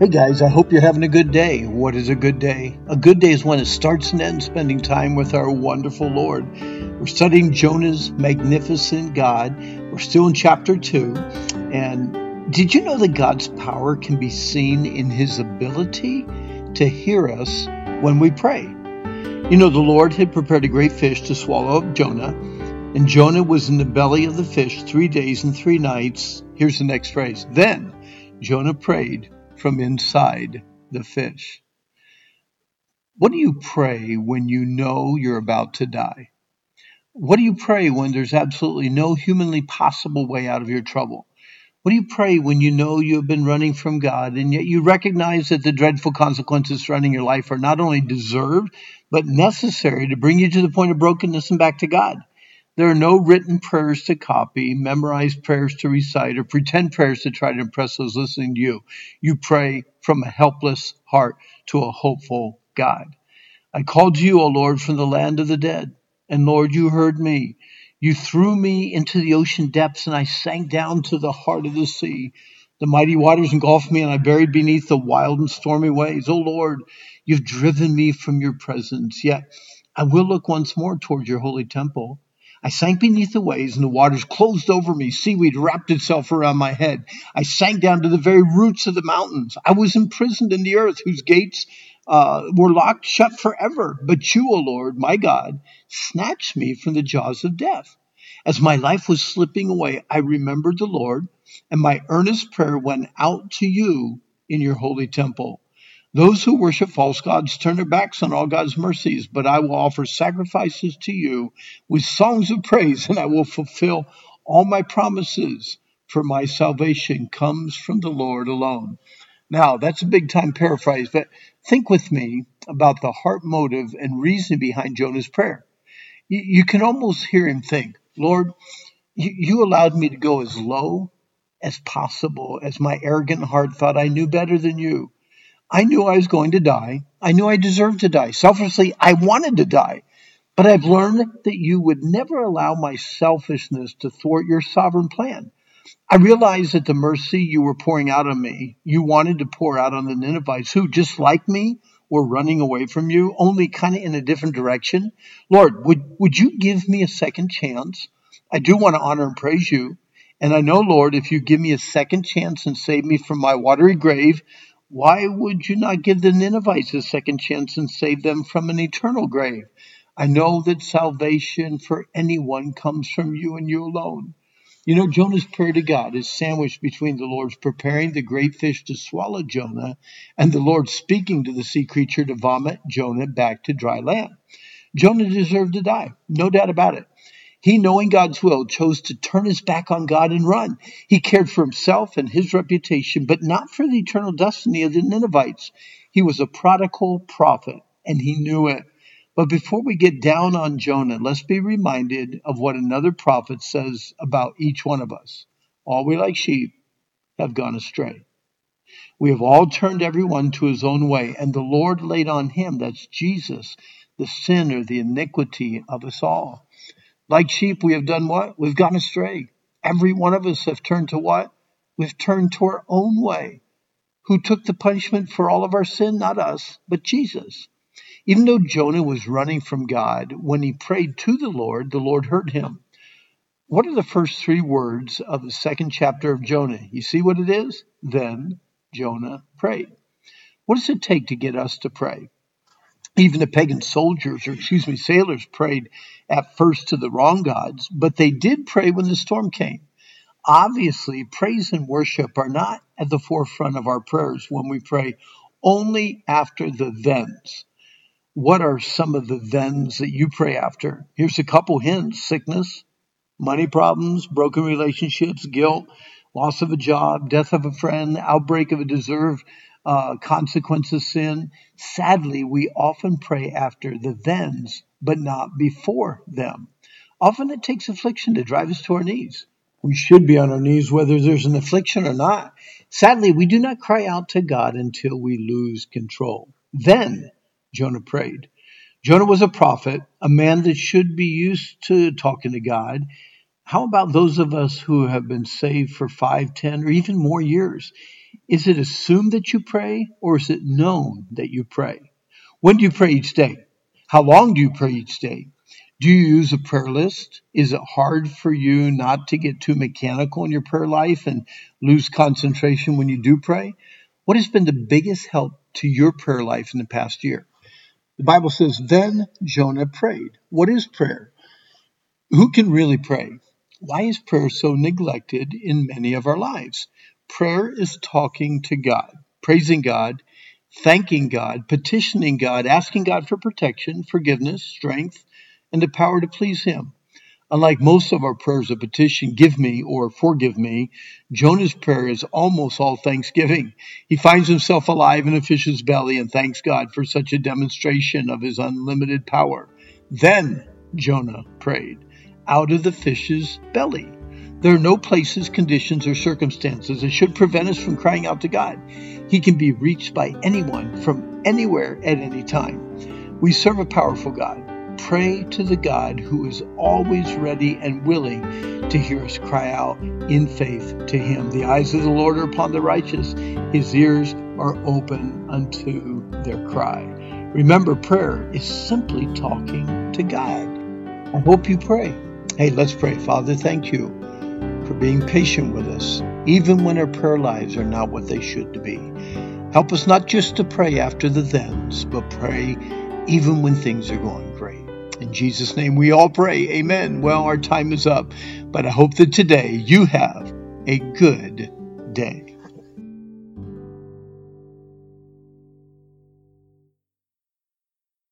Hey guys, I hope you're having a good day. What is a good day? A good day is when it starts and ends spending time with our wonderful Lord. We're studying Jonah's magnificent God. We're still in chapter 2. And did you know that God's power can be seen in his ability to hear us when we pray? You know, the Lord had prepared a great fish to swallow up Jonah, and Jonah was in the belly of the fish three days and three nights. Here's the next phrase. Then Jonah prayed from inside the fish. What do you pray when you know you're about to die? What do you pray when there's absolutely no humanly possible way out of your trouble? What do you pray when you know you have been running from God and yet you recognize that the dreadful consequences surrounding your life are not only deserved, but necessary to bring you to the point of brokenness and back to God? There are no written prayers to copy, memorized prayers to recite, or pretend prayers to try to impress those listening to you. You pray from a helpless heart to a hopeful God. I called to you, O Lord, from the land of the dead, and Lord, you heard me. You threw me into the ocean depths, and I sank down to the heart of the sea. The mighty waters engulfed me, and I buried beneath the wild and stormy waves. O Lord, you've driven me from your presence, yet I will look once more toward your holy temple. I sank beneath the waves, and the waters closed over me. Seaweed wrapped itself around my head. I sank down to the very roots of the mountains. I was imprisoned in the earth, whose gates uh, were locked shut forever. But you, O Lord, my God, snatched me from the jaws of death. As my life was slipping away, I remembered the Lord, and my earnest prayer went out to you in your holy temple. Those who worship false gods turn their backs on all God's mercies, but I will offer sacrifices to you with songs of praise, and I will fulfill all my promises, for my salvation comes from the Lord alone. Now, that's a big time paraphrase, but think with me about the heart motive and reason behind Jonah's prayer. You, can almost hear him think, Lord, you allowed me to go as low as possible as my arrogant heart thought I knew better than you. I knew I was going to die. I knew I deserved to die. Selfishly, I wanted to die. But I've learned that you would never allow my selfishness to thwart your sovereign plan. I realized that the mercy you were pouring out on me, you wanted to pour out on the Ninevites who, just like me, were running away from you, only kind of in a different direction. Lord, would, would you give me a second chance? I do want to honor and praise you. And I know, Lord, if you give me a second chance and save me from my watery grave, why would you not give the Ninevites a second chance and save them from an eternal grave? I know that salvation for anyone comes from you and you alone. You know, Jonah's prayer to God is sandwiched between the Lord's preparing the great fish to swallow Jonah and the Lord speaking to the sea creature to vomit Jonah back to dry land. Jonah deserved to die, no doubt about it. He, knowing God's will, chose to turn his back on God and run. He cared for himself and his reputation, but not for the eternal destiny of the Ninevites. He was a prodigal prophet, and he knew it. But before we get down on Jonah, let's be reminded of what another prophet says about each one of us. All we like sheep have gone astray. We have all turned everyone to his own way, and the Lord laid on him, that's Jesus, the sin or the iniquity of us all. Like sheep, we have done what? We've gone astray. Every one of us have turned to what? We've turned to our own way. Who took the punishment for all of our sin? Not us, but Jesus. Even though Jonah was running from God, when he prayed to the Lord, the Lord heard him. What are the first three words of the second chapter of Jonah? You see what it is? Then Jonah prayed. What does it take to get us to pray? Even the pagan soldiers, or excuse me, sailors prayed at first to the wrong gods, but they did pray when the storm came. Obviously, praise and worship are not at the forefront of our prayers when we pray only after the thens. What are some of the thens that you pray after? Here's a couple hints sickness, money problems, broken relationships, guilt, loss of a job, death of a friend, outbreak of a deserved uh, consequence of sin. Sadly, we often pray after the thens, but not before them. Often it takes affliction to drive us to our knees. We should be on our knees whether there's an affliction or not. Sadly, we do not cry out to God until we lose control. Then Jonah prayed. Jonah was a prophet, a man that should be used to talking to God. How about those of us who have been saved for five, ten, or even more years? Is it assumed that you pray, or is it known that you pray? When do you pray each day? How long do you pray each day? Do you use a prayer list? Is it hard for you not to get too mechanical in your prayer life and lose concentration when you do pray? What has been the biggest help to your prayer life in the past year? The Bible says, Then Jonah prayed. What is prayer? Who can really pray? Why is prayer so neglected in many of our lives? Prayer is talking to God, praising God, thanking God, petitioning God, asking God for protection, forgiveness, strength, and the power to please Him. Unlike most of our prayers of petition, give me or forgive me, Jonah's prayer is almost all thanksgiving. He finds himself alive in a fish's belly and thanks God for such a demonstration of his unlimited power. Then Jonah prayed out of the fish's belly. There are no places, conditions, or circumstances that should prevent us from crying out to God. He can be reached by anyone from anywhere at any time. We serve a powerful God pray to the God who is always ready and willing to hear us cry out in faith to Him. The eyes of the Lord are upon the righteous, His ears are open unto their cry. Remember, prayer is simply talking to God. I hope you pray. Hey, let's pray. Father, thank you for being patient with us, even when our prayer lives are not what they should be. Help us not just to pray after the thens, but pray even when things are going great. In Jesus' name we all pray. Amen. Well, our time is up, but I hope that today you have a good day.